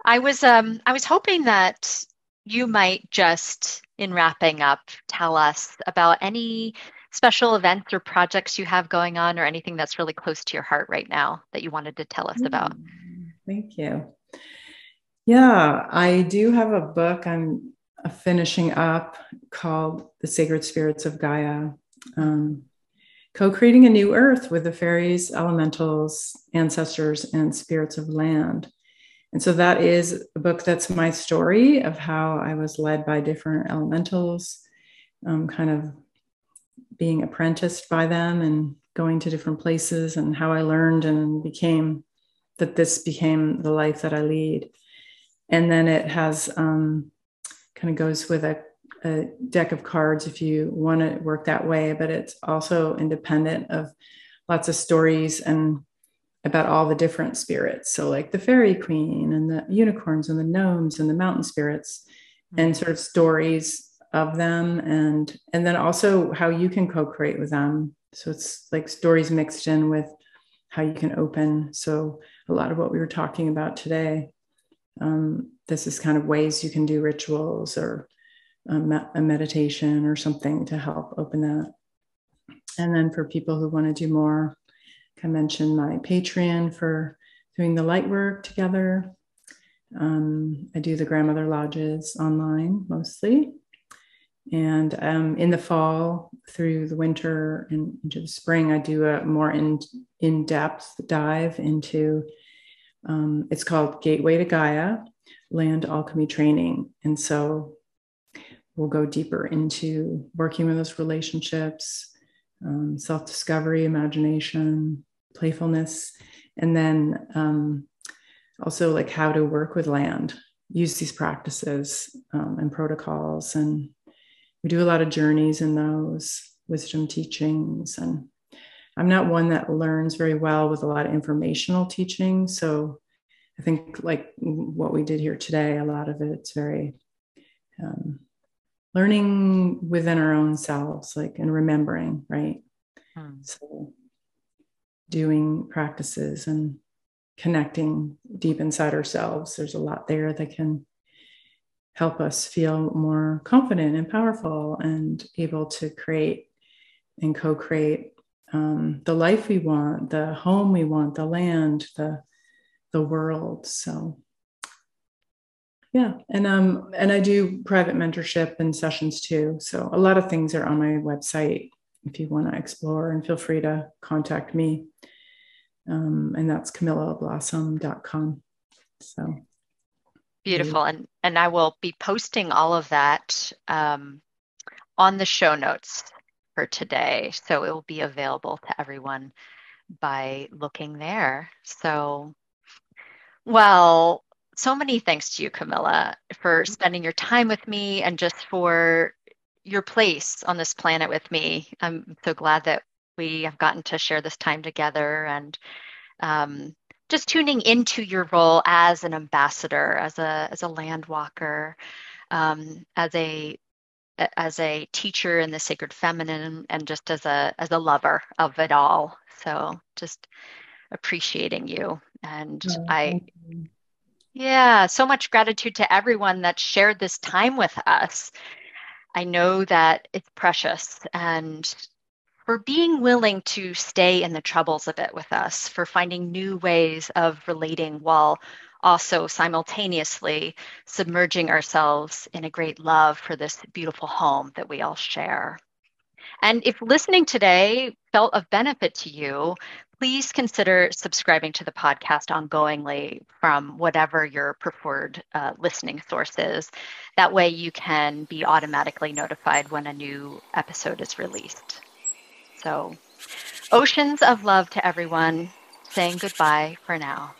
i was um i was hoping that you might just in wrapping up tell us about any special events or projects you have going on or anything that's really close to your heart right now that you wanted to tell us about. Mm, thank you. Yeah, I do have a book I'm finishing up called The Sacred Spirits of Gaia. Um, Co creating a new earth with the fairies, elementals, ancestors, and spirits of land. And so that is a book that's my story of how I was led by different elementals, um, kind of being apprenticed by them and going to different places and how I learned and became that this became the life that I lead. And then it has um, kind of goes with a, a deck of cards if you want to work that way, but it's also independent of lots of stories and about all the different spirits. So, like the fairy queen and the unicorns and the gnomes and the mountain spirits, and sort of stories of them. And and then also how you can co-create with them. So it's like stories mixed in with how you can open. So a lot of what we were talking about today um, this is kind of ways you can do rituals or a, a meditation or something to help open that. And then for people who want to do more i mentioned my patreon for doing the light work together. Um, i do the grandmother lodges online mostly. And um, in the fall, through the winter and into the spring, I do a more in in depth dive into. Um, it's called Gateway to Gaia, Land Alchemy Training, and so we'll go deeper into working with those relationships, um, self discovery, imagination, playfulness, and then um, also like how to work with land, use these practices um, and protocols. And we do a lot of journeys in those wisdom teachings. And i'm not one that learns very well with a lot of informational teaching. So i think like what we did here today a lot of it's very um, learning within our own selves like and remembering right hmm. so doing practices and connecting deep inside ourselves there's a lot there that can help us feel more confident and powerful and able to create and co-create um, the life we want, the home we want, the land, the the world. So yeah, and um and I do private mentorship and sessions too. So a lot of things are on my website if you want to explore, and feel free to contact me. Um, and that's camillablossom.com. So Beautiful. And and I will be posting all of that um, on the show notes for today. So it will be available to everyone by looking there. So well, so many thanks to you, Camilla, for spending your time with me and just for your place on this planet with me. I'm so glad that we have gotten to share this time together and um, just tuning into your role as an ambassador, as a as a land walker, um, as a as a teacher in the sacred feminine, and just as a as a lover of it all. So just appreciating you, and oh, I. You. Yeah, so much gratitude to everyone that shared this time with us. I know that it's precious and for being willing to stay in the troubles of it with us, for finding new ways of relating while also simultaneously submerging ourselves in a great love for this beautiful home that we all share. And if listening today felt of benefit to you, please consider subscribing to the podcast ongoingly from whatever your preferred uh, listening source is. That way, you can be automatically notified when a new episode is released. So, oceans of love to everyone, saying goodbye for now.